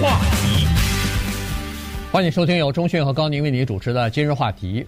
话题，欢迎收听由钟讯和高宁为你主持的今日话题。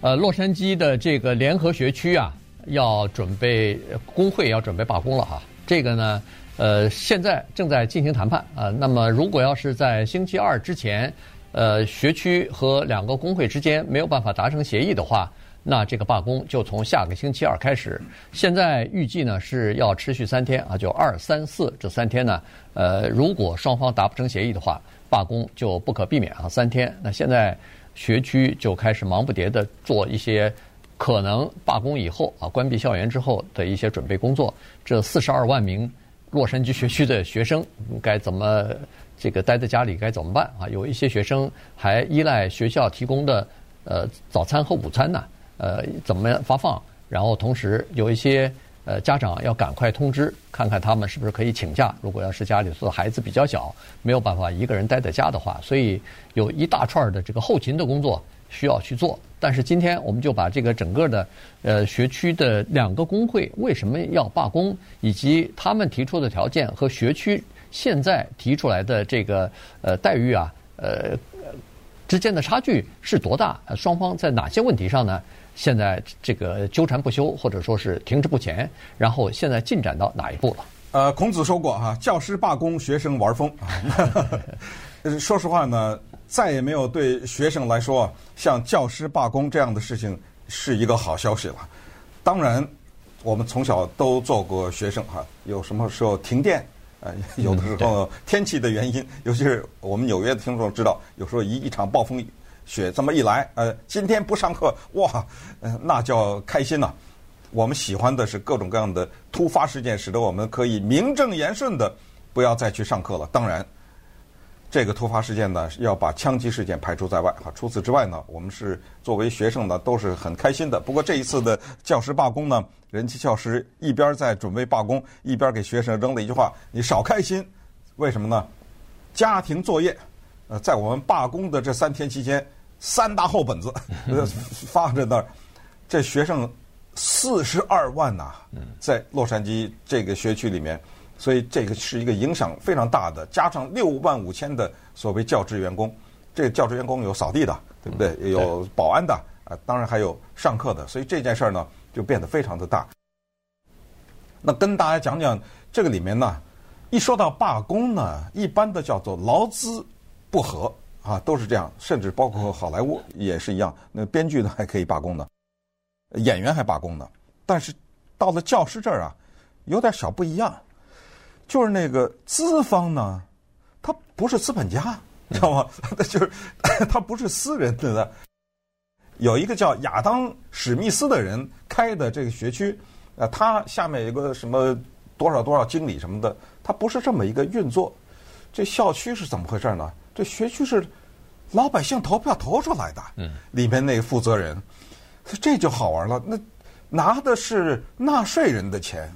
呃，洛杉矶的这个联合学区啊，要准备工会要准备罢工了哈。这个呢，呃，现在正在进行谈判啊。那么，如果要是在星期二之前，呃，学区和两个工会之间没有办法达成协议的话，那这个罢工就从下个星期二开始。现在预计呢是要持续三天啊，就二三四这三天呢。呃，如果双方达不成协议的话，罢工就不可避免啊，三天。那现在学区就开始忙不迭地做一些可能罢工以后啊，关闭校园之后的一些准备工作。这四十二万名洛杉矶学区的学生该怎么这个待在家里该怎么办啊？有一些学生还依赖学校提供的呃早餐和午餐呢。呃，怎么样发放？然后同时有一些呃家长要赶快通知，看看他们是不是可以请假。如果要是家里头孩子比较小，没有办法一个人待在家的话，所以有一大串的这个后勤的工作需要去做。但是今天我们就把这个整个的呃学区的两个工会为什么要罢工，以及他们提出的条件和学区现在提出来的这个呃待遇啊，呃之间的差距是多大？双方在哪些问题上呢？现在这个纠缠不休，或者说是停滞不前，然后现在进展到哪一步了？呃，孔子说过哈，教师罢工，学生玩疯。说实话呢，再也没有对学生来说像教师罢工这样的事情是一个好消息了。当然，我们从小都做过学生哈，有什么时候停电，呃，有的时候天气的原因，尤其是我们纽约的听众知道，有时候一一场暴风雨。雪这么一来，呃，今天不上课，哇，呃，那叫开心呐、我们喜欢的是各种各样的突发事件，使得我们可以名正言顺的不要再去上课了。当然，这个突发事件呢，要把枪击事件排除在外哈。除此之外呢，我们是作为学生呢，都是很开心的。不过这一次的教师罢工呢，人气教师一边在准备罢工，一边给学生扔了一句话：“你少开心。”为什么呢？家庭作业，呃，在我们罢工的这三天期间。三大厚本子放在那儿，这学生四十二万呐，在洛杉矶这个学区里面，所以这个是一个影响非常大的。加上六万五千的所谓教职员工，这个教职员工有扫地的，对不对？有保安的啊，当然还有上课的，所以这件事儿呢就变得非常的大。那跟大家讲讲这个里面呢，一说到罢工呢，一般的叫做劳资不和。啊，都是这样，甚至包括好莱坞也是一样。那编剧呢还可以罢工呢，演员还罢工呢。但是到了教师这儿啊，有点小不一样，就是那个资方呢，他不是资本家，你知道吗？他 就是 他不是私人的，有一个叫亚当史密斯的人开的这个学区，呃，他下面有个什么多少多少经理什么的，他不是这么一个运作。这校区是怎么回事呢？这学区是老百姓投票投出来的，嗯，里面那个负责人，这就好玩了。那拿的是纳税人的钱，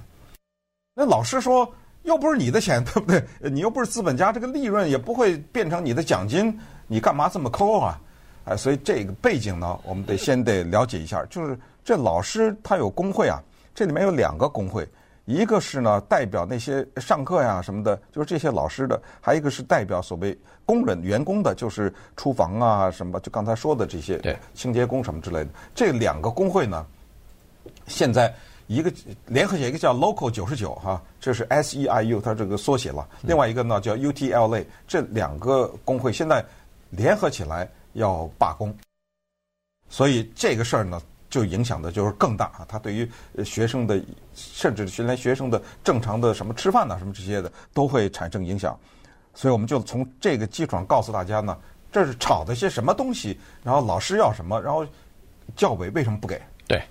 那老师说又不是你的钱，对不对？你又不是资本家，这个利润也不会变成你的奖金，你干嘛这么抠啊？哎，所以这个背景呢，我们得先得了解一下。就是这老师他有工会啊，这里面有两个工会。一个是呢，代表那些上课呀什么的，就是这些老师的；还有一个是代表所谓工人员工的，就是厨房啊什么，就刚才说的这些，对，清洁工什么之类的。这两个工会呢，现在一个联合起来，一个叫 Local 九十九哈，这是 S E I U，它这个缩写了。另外一个呢叫 U T L A，这两个工会现在联合起来要罢工，所以这个事儿呢。就影响的就是更大啊！他对于学生的，甚至连学生的正常的什么吃饭呐、啊、什么这些的，都会产生影响。所以我们就从这个基础上告诉大家呢，这是炒的些什么东西，然后老师要什么，然后教委为什么不给？对，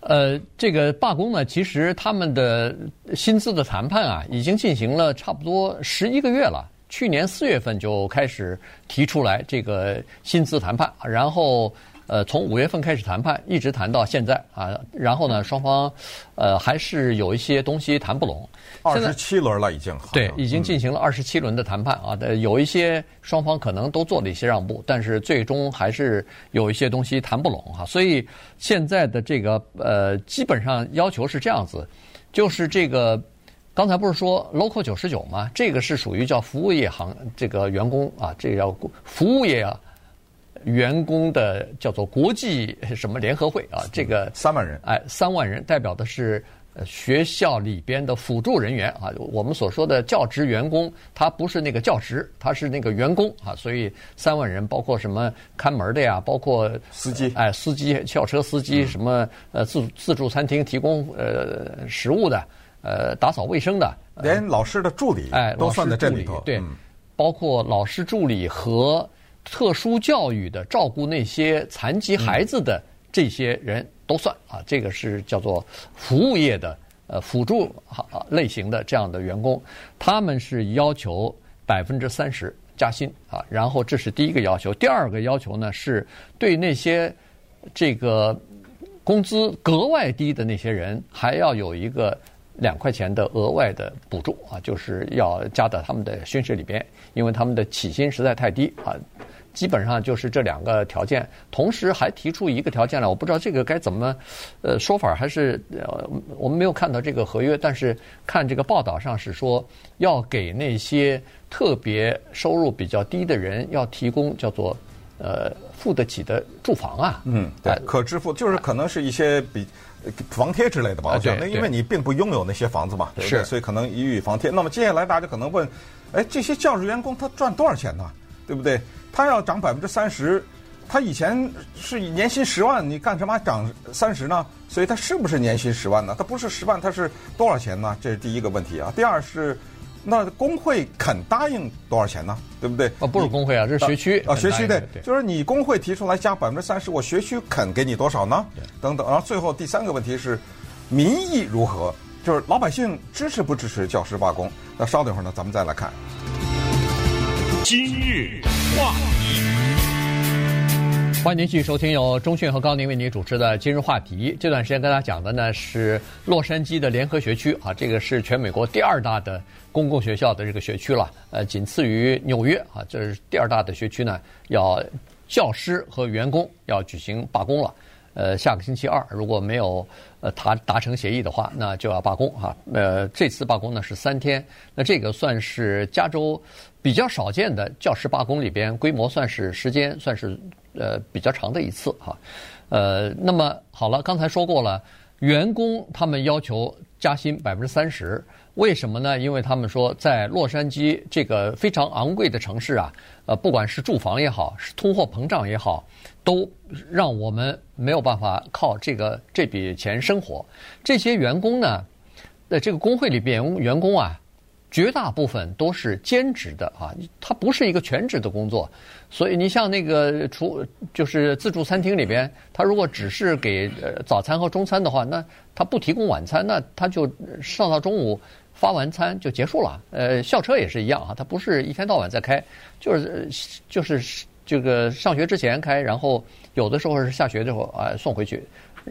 呃，这个罢工呢，其实他们的薪资的谈判啊，已经进行了差不多十一个月了。去年四月份就开始提出来这个薪资谈判，然后。呃，从五月份开始谈判，一直谈到现在啊。然后呢，双方呃还是有一些东西谈不拢。二十七轮了，已经对，已经进行了二十七轮的谈判啊。有一些双方可能都做了一些让步，但是最终还是有一些东西谈不拢哈。所以现在的这个呃，基本上要求是这样子，就是这个。刚才不是说 Local 九十九吗？这个是属于叫服务业行这个员工啊，这个叫服务业啊员工的叫做国际什么联合会啊，这个三万人，哎，三万人代表的是。学校里边的辅助人员啊，我们所说的教职员工，他不是那个教职，他是那个员工啊。所以三万人，包括什么看门的呀，包括司机，哎，司机、校车司机，什么呃自自助餐厅提供呃食物的，呃打扫卫生的，连老师的助理哎都算在这里头。对，包括老师助理和特殊教育的照顾那些残疾孩子的这些人。都算啊，这个是叫做服务业的呃辅助类型的这样的员工，他们是要求百分之三十加薪啊，然后这是第一个要求，第二个要求呢是对那些这个工资格外低的那些人，还要有一个两块钱的额外的补助啊，就是要加到他们的薪水里边，因为他们的起薪实在太低啊。基本上就是这两个条件，同时还提出一个条件来，我不知道这个该怎么，呃，说法还是呃，我们没有看到这个合约，但是看这个报道上是说要给那些特别收入比较低的人要提供叫做呃付得起的住房啊。嗯，对，可支付就是可能是一些比房贴之类的吧，我觉得，因为你并不拥有那些房子嘛，对，是，所以可能予以房贴。那么接下来大家可能问，哎，这些教职员工他赚多少钱呢？对不对？他要涨百分之三十，他以前是年薪十万，你干什么涨三十呢？所以他是不是年薪十万呢？他不是十万，他是多少钱呢？这是第一个问题啊。第二是，那工会肯答应多少钱呢？对不对？哦，不是工会啊，这是学区啊，学区对，就是你工会提出来加百分之三十，我学区肯给你多少呢？等等。然后最后第三个问题是，民意如何？就是老百姓支持不支持教师罢工？那稍等一会儿呢，咱们再来看。今日话题，欢迎您继续收听由中讯和高宁为您主持的今日话题。这段时间跟大家讲的呢是洛杉矶的联合学区啊，这个是全美国第二大的公共学校的这个学区了，呃，仅次于纽约啊，这是第二大的学区呢，要教师和员工要举行罢工了。呃，下个星期二如果没有呃达达成协议的话，那就要罢工哈。呃，这次罢工呢是三天，那这个算是加州比较少见的教师罢工里边规模算是时间算是呃比较长的一次哈。呃，那么好了，刚才说过了，员工他们要求加薪百分之三十，为什么呢？因为他们说在洛杉矶这个非常昂贵的城市啊，呃，不管是住房也好，是通货膨胀也好。都让我们没有办法靠这个这笔钱生活。这些员工呢，在这个工会里边，员工啊，绝大部分都是兼职的啊，他不是一个全职的工作。所以你像那个厨，就是自助餐厅里边，他如果只是给早餐和中餐的话，那他不提供晚餐，那他就上到中午发完餐就结束了。呃，校车也是一样啊，他不是一天到晚在开，就是就是。这个上学之前开，然后有的时候是下学之后啊送回去，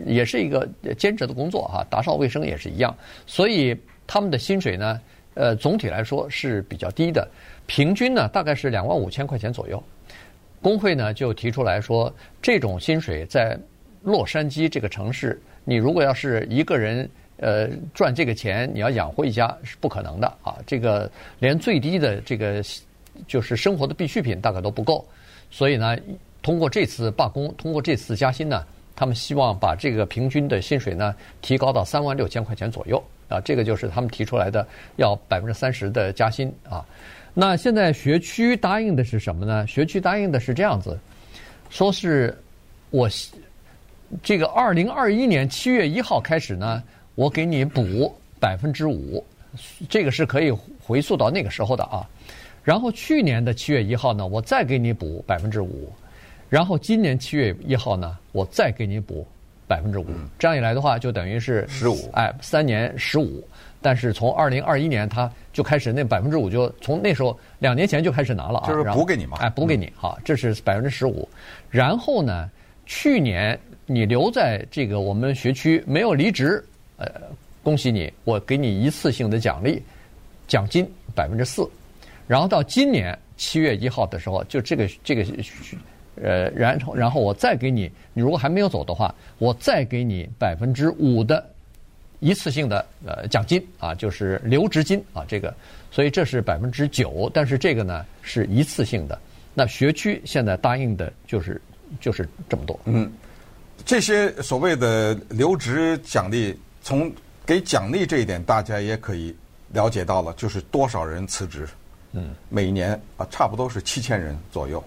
也是一个兼职的工作哈，打扫卫生也是一样，所以他们的薪水呢，呃，总体来说是比较低的，平均呢大概是两万五千块钱左右。工会呢就提出来说，这种薪水在洛杉矶这个城市，你如果要是一个人呃赚这个钱，你要养活一家是不可能的啊，这个连最低的这个就是生活的必需品大概都不够。所以呢，通过这次罢工，通过这次加薪呢，他们希望把这个平均的薪水呢提高到三万六千块钱左右啊。这个就是他们提出来的要百分之三十的加薪啊。那现在学区答应的是什么呢？学区答应的是这样子，说是我这个二零二一年七月一号开始呢，我给你补百分之五，这个是可以回溯到那个时候的啊。然后去年的七月一号呢，我再给你补百分之五，然后今年七月一号呢，我再给你补百分之五。这样一来的话，就等于是十五，哎，三年十五。但是从二零二一年他就开始那百分之五，就从那时候两年前就开始拿了啊，就是补给你嘛，哎，补给你，好，这是百分之十五。然后呢，去年你留在这个我们学区没有离职，呃，恭喜你，我给你一次性的奖励，奖金百分之四。然后到今年七月一号的时候，就这个这个，呃，然后然后我再给你，你如果还没有走的话，我再给你百分之五的一次性的呃奖金啊，就是留职金啊，这个，所以这是百分之九，但是这个呢是一次性的。那学区现在答应的就是就是这么多。嗯，这些所谓的留职奖励，从给奖励这一点，大家也可以了解到了，就是多少人辞职。嗯，每年啊，差不多是七千人左右。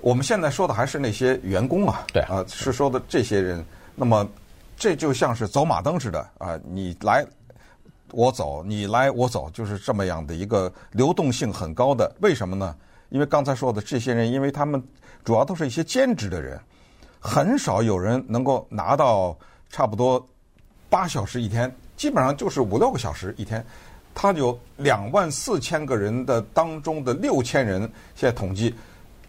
我们现在说的还是那些员工啊，对啊，是说的这些人。那么这就像是走马灯似的啊，你来我走，你来我走，就是这么样的一个流动性很高的。为什么呢？因为刚才说的这些人，因为他们主要都是一些兼职的人，很少有人能够拿到差不多八小时一天，基本上就是五六个小时一天。他有两万四千个人的当中的六千人，现在统计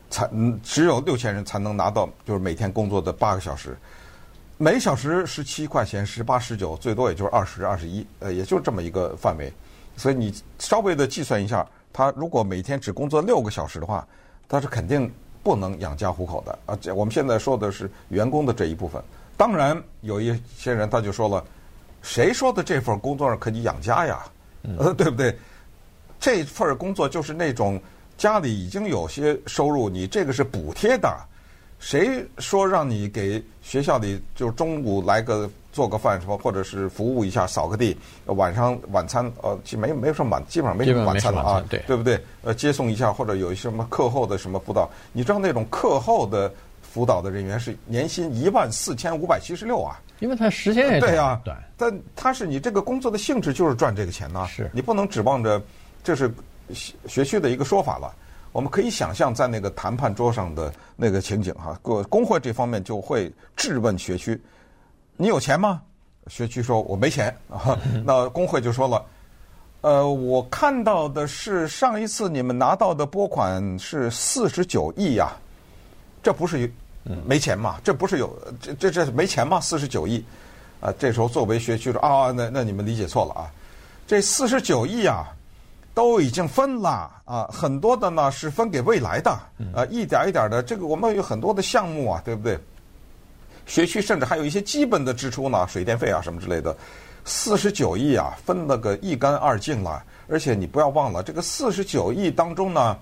才只有六千人才能拿到，就是每天工作的八个小时，每小时十七块钱，十八十九，最多也就是二十二十一，呃，也就这么一个范围。所以你稍微的计算一下，他如果每天只工作六个小时的话，他是肯定不能养家糊口的啊。这我们现在说的是员工的这一部分。当然，有一些人他就说了，谁说的这份工作上可以养家呀？呃，对不对？这份工作就是那种家里已经有些收入，你这个是补贴的。谁说让你给学校里就中午来个做个饭什么，或者是服务一下扫个地，晚上晚餐呃，没没有什么晚，基本上没什么晚餐了啊，对对不对？呃，接送一下或者有一些什么课后的什么辅导，你知道那种课后的辅导的人员是年薪一万四千五百七十六啊。因为他时间也对呀，对，但他是你这个工作的性质就是赚这个钱呐，是你不能指望着，这是学区的一个说法了。我们可以想象在那个谈判桌上的那个情景哈，各工会这方面就会质问学区：“你有钱吗？”学区说：“我没钱。”啊，那工会就说了：“呃，我看到的是上一次你们拿到的拨款是四十九亿呀，这不是。”没钱嘛？这不是有这这这没钱吗？四十九亿，啊，这时候作为学区说啊，那那你们理解错了啊，这四十九亿啊，都已经分了啊，很多的呢是分给未来的，啊，一点一点的，这个我们有很多的项目啊，对不对？学区甚至还有一些基本的支出呢，水电费啊什么之类的，四十九亿啊，分了个一干二净了，而且你不要忘了，这个四十九亿当中呢。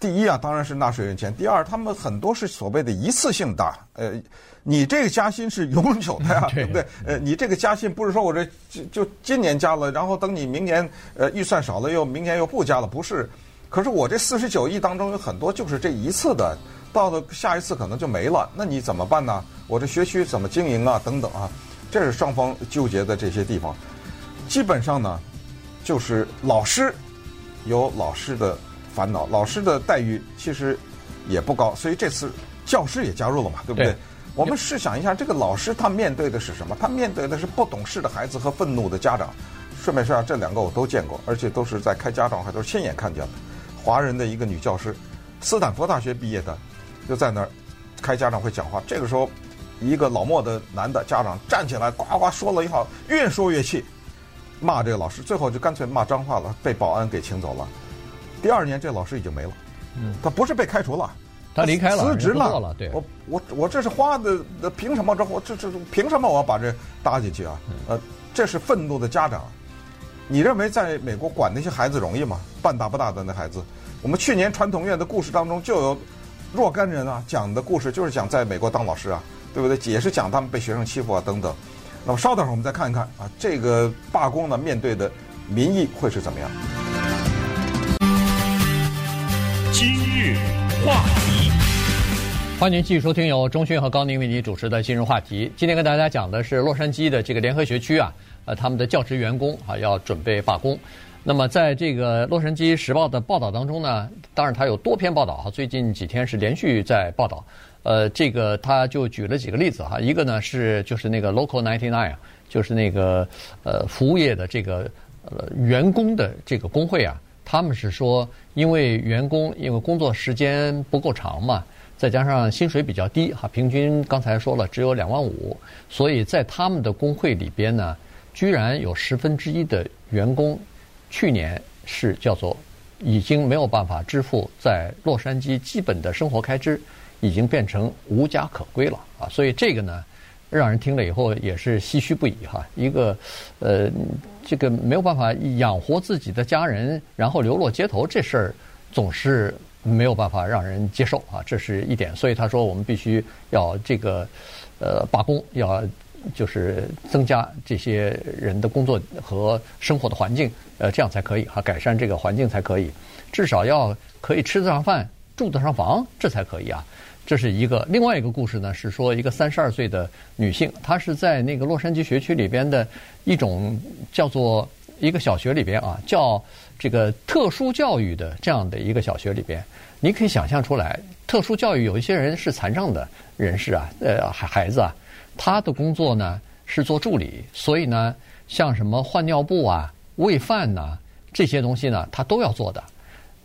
第一啊，当然是纳税人钱。第二，他们很多是所谓的一次性的。呃，你这个加薪是永久的呀，对不对？呃，你这个加薪不是说我这就就今年加了，然后等你明年呃预算少了又明年又不加了，不是。可是我这四十九亿当中有很多就是这一次的，到了下一次可能就没了。那你怎么办呢？我这学区怎么经营啊？等等啊，这是双方纠结的这些地方。基本上呢，就是老师有老师的。烦恼，老师的待遇其实也不高，所以这次教师也加入了嘛，对不对？对，我们试想一下，这个老师他面对的是什么？他面对的是不懂事的孩子和愤怒的家长。顺便说下，这两个我都见过，而且都是在开家长会，都是亲眼看见的。华人的一个女教师，斯坦福大学毕业的，就在那儿开家长会讲话。这个时候，一个老莫的男的家长站起来，呱呱说了一套，越说越气，骂这个老师，最后就干脆骂脏话了，被保安给请走了。第二年，这老师已经没了。嗯，他不是被开除了，他离开了，辞职了。了对，我我我这是花的，凭什么这我这这凭什么我要把这搭进去啊？呃，这是愤怒的家长。你认为在美国管那些孩子容易吗？半大不大的那孩子，我们去年传统院的故事当中就有若干人啊讲的故事，就是讲在美国当老师啊，对不对？也是讲他们被学生欺负啊等等。那么稍等会儿我们再看一看啊，这个罢工呢面对的民意会是怎么样？话题，欢迎继续收听由钟迅和高宁为您主持的今日话题。今天跟大家讲的是洛杉矶的这个联合学区啊，呃，他们的教职员工啊要准备罢工。那么在这个洛杉矶时报的报道当中呢，当然它有多篇报道哈，最近几天是连续在报道。呃，这个他就举了几个例子哈，一个呢是就是那个 Local Ninety Nine，就是那个呃服务业的这个呃员工的这个工会啊。他们是说，因为员工因为工作时间不够长嘛，再加上薪水比较低哈，平均刚才说了只有两万五，所以在他们的工会里边呢，居然有十分之一的员工去年是叫做已经没有办法支付在洛杉矶基本的生活开支，已经变成无家可归了啊，所以这个呢，让人听了以后也是唏嘘不已哈。一个呃，这个没有办法养活自己的家人，然后流落街头，这事儿总是没有办法让人接受啊，这是一点。所以他说，我们必须要这个呃罢工，要就是增加这些人的工作和生活的环境，呃，这样才可以哈，改善这个环境才可以，至少要可以吃得上饭。住得上房，这才可以啊！这是一个。另外一个故事呢，是说一个三十二岁的女性，她是在那个洛杉矶学区里边的一种叫做一个小学里边啊，叫这个特殊教育的这样的一个小学里边。你可以想象出来，特殊教育有一些人是残障的人士啊，呃，孩孩子啊，他的工作呢是做助理，所以呢，像什么换尿布啊、喂饭呐这些东西呢，他都要做的，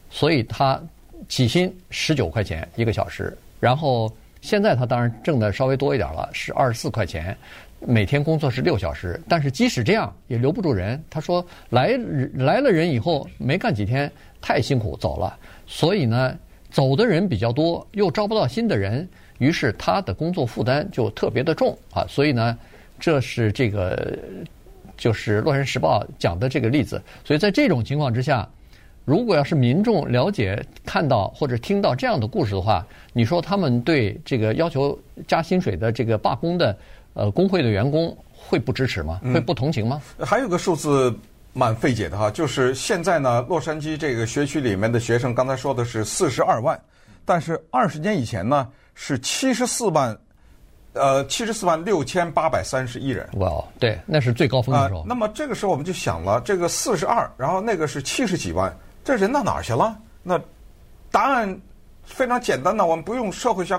所以他。起薪十九块钱一个小时，然后现在他当然挣的稍微多一点了，是二十四块钱，每天工作是六小时，但是即使这样也留不住人。他说来来了人以后没干几天太辛苦走了，所以呢走的人比较多，又招不到新的人，于是他的工作负担就特别的重啊。所以呢，这是这个就是《洛杉矶时报》讲的这个例子。所以在这种情况之下。如果要是民众了解、看到或者听到这样的故事的话，你说他们对这个要求加薪水的这个罢工的呃工会的员工会不支持吗？会不同情吗？嗯，还有个数字蛮费解的哈，就是现在呢，洛杉矶这个学区里面的学生，刚才说的是四十二万，但是二十年以前呢是七十四万，呃，七十四万六千八百三十一人。哇，对，那是最高峰的时候。呃，那么这个时候我们就想了，这个四十二，然后那个是七十几万。这人到哪儿去了？那答案非常简单的，我们不用社会学。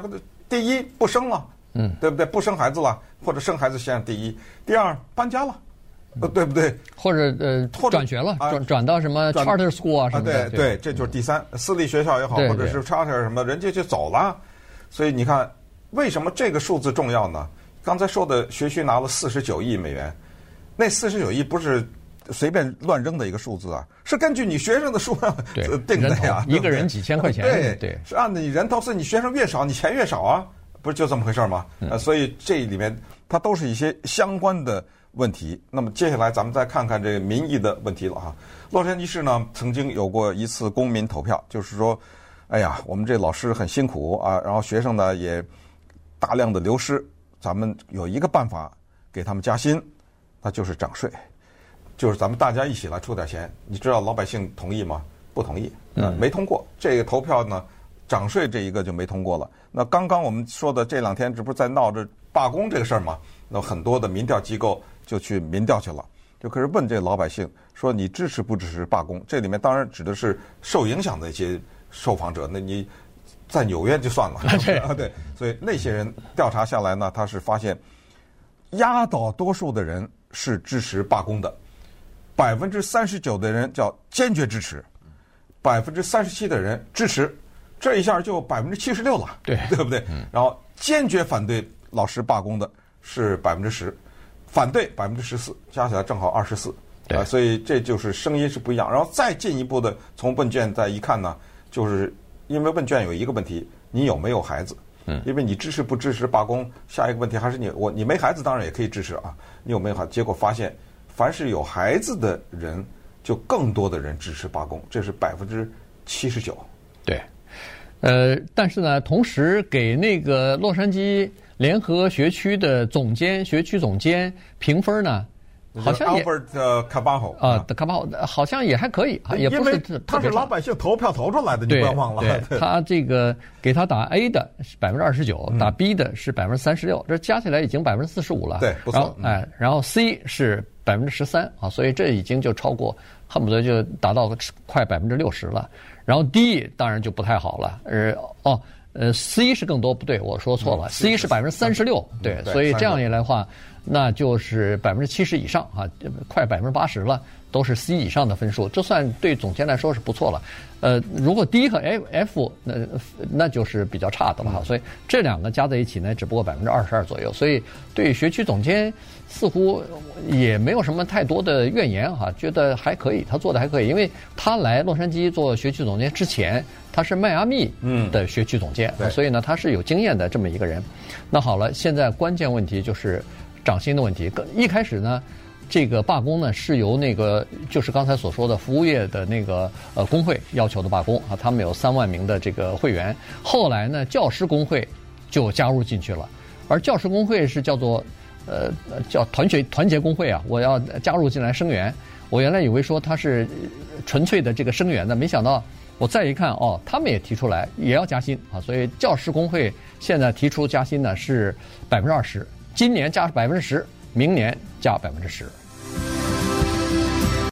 第一，不生了，嗯，对不对？不生孩子了，或者生孩子先第一。第二，搬家了，呃，对不对？或者呃，转学了，转转到什么 charter school 啊什么的。对对，这就是第三，私立学校也好，或者是 charter 什么，人家就走了。所以你看，为什么这个数字重要呢？刚才说的学区拿了四十九亿美元，那四十九亿不是。随便乱扔的一个数字啊，是根据你学生的数量 定的呀。一个人几千块钱，对对，是按照你人头，是你学生越少，你钱越少啊，不是就这么回事吗？呃，所以这里面它都是一些相关的问题。那么接下来咱们再看看这个民意的问题了啊。洛杉矶市呢曾经有过一次公民投票，就是说，哎呀，我们这老师很辛苦啊，然后学生呢也大量的流失，咱们有一个办法给他们加薪，那就是涨税。就是咱们大家一起来出点钱，你知道老百姓同意吗？不同意，嗯，没通过这个投票呢，涨税这一个就没通过了。那刚刚我们说的这两天，这不是在闹着罢工这个事儿吗？那很多的民调机构就去民调去了，就开始问这老百姓说：“你支持不支持罢工？”这里面当然指的是受影响的一些受访者。那你在纽约就算了，对 对，所以那些人调查下来呢，他是发现压倒多数的人是支持罢工的。百分之三十九的人叫坚决支持，百分之三十七的人支持，这一下就百分之七十六了，对 对不对？然后坚决反对老师罢工的是百分之十，反对百分之十四，加起来正好二十四。对，所以这就是声音是不一样。然后再进一步的从问卷再一看呢，就是因为问卷有一个问题，你有没有孩子？嗯，因为你支持不支持罢工？下一个问题还是你我你没孩子当然也可以支持啊，你有没有孩子？结果发现。凡是有孩子的人，就更多的人支持罢工，这是百分之七十九。对，呃，但是呢，同时给那个洛杉矶联合学区的总监、学区总监评分呢。好像也 Albert Caballo 啊，Caballo 好像也还可以，也不是。他是老百姓投票投出来的，你不要忘了。他这个给他打 A 的是百分之二十九，打 B 的是百分之三十六，这加起来已经百分之四十五了。对，不错。哎，然后 C 是百分之十三啊，所以这已经就超过，恨不得就达到快百分之六十了。然后 D 当然就不太好了，呃，哦，呃，C 是更多，不对，我说错了，C 是百分之三十六，对，所以这样一来的话。那就是百分之七十以上啊，快百分之八十了，都是 C 以上的分数，这算对总监来说是不错了。呃，如果 D 和 F F 那那就是比较差的了哈。所以这两个加在一起呢，只不过百分之二十二左右。所以对学区总监似乎也没有什么太多的怨言哈，觉得还可以，他做的还可以，因为他来洛杉矶做学区总监之前，他是迈阿密的学区总监，所以呢他是有经验的这么一个人。那好了，现在关键问题就是。涨薪的问题，一开始呢，这个罢工呢是由那个就是刚才所说的服务业的那个呃工会要求的罢工啊，他们有三万名的这个会员。后来呢，教师工会就加入进去了，而教师工会是叫做呃叫团结团结工会啊，我要加入进来声援。我原来以为说他是纯粹的这个声援的，没想到我再一看哦，他们也提出来也要加薪啊，所以教师工会现在提出加薪呢是百分之二十。今年加百分之十，明年加百分之十。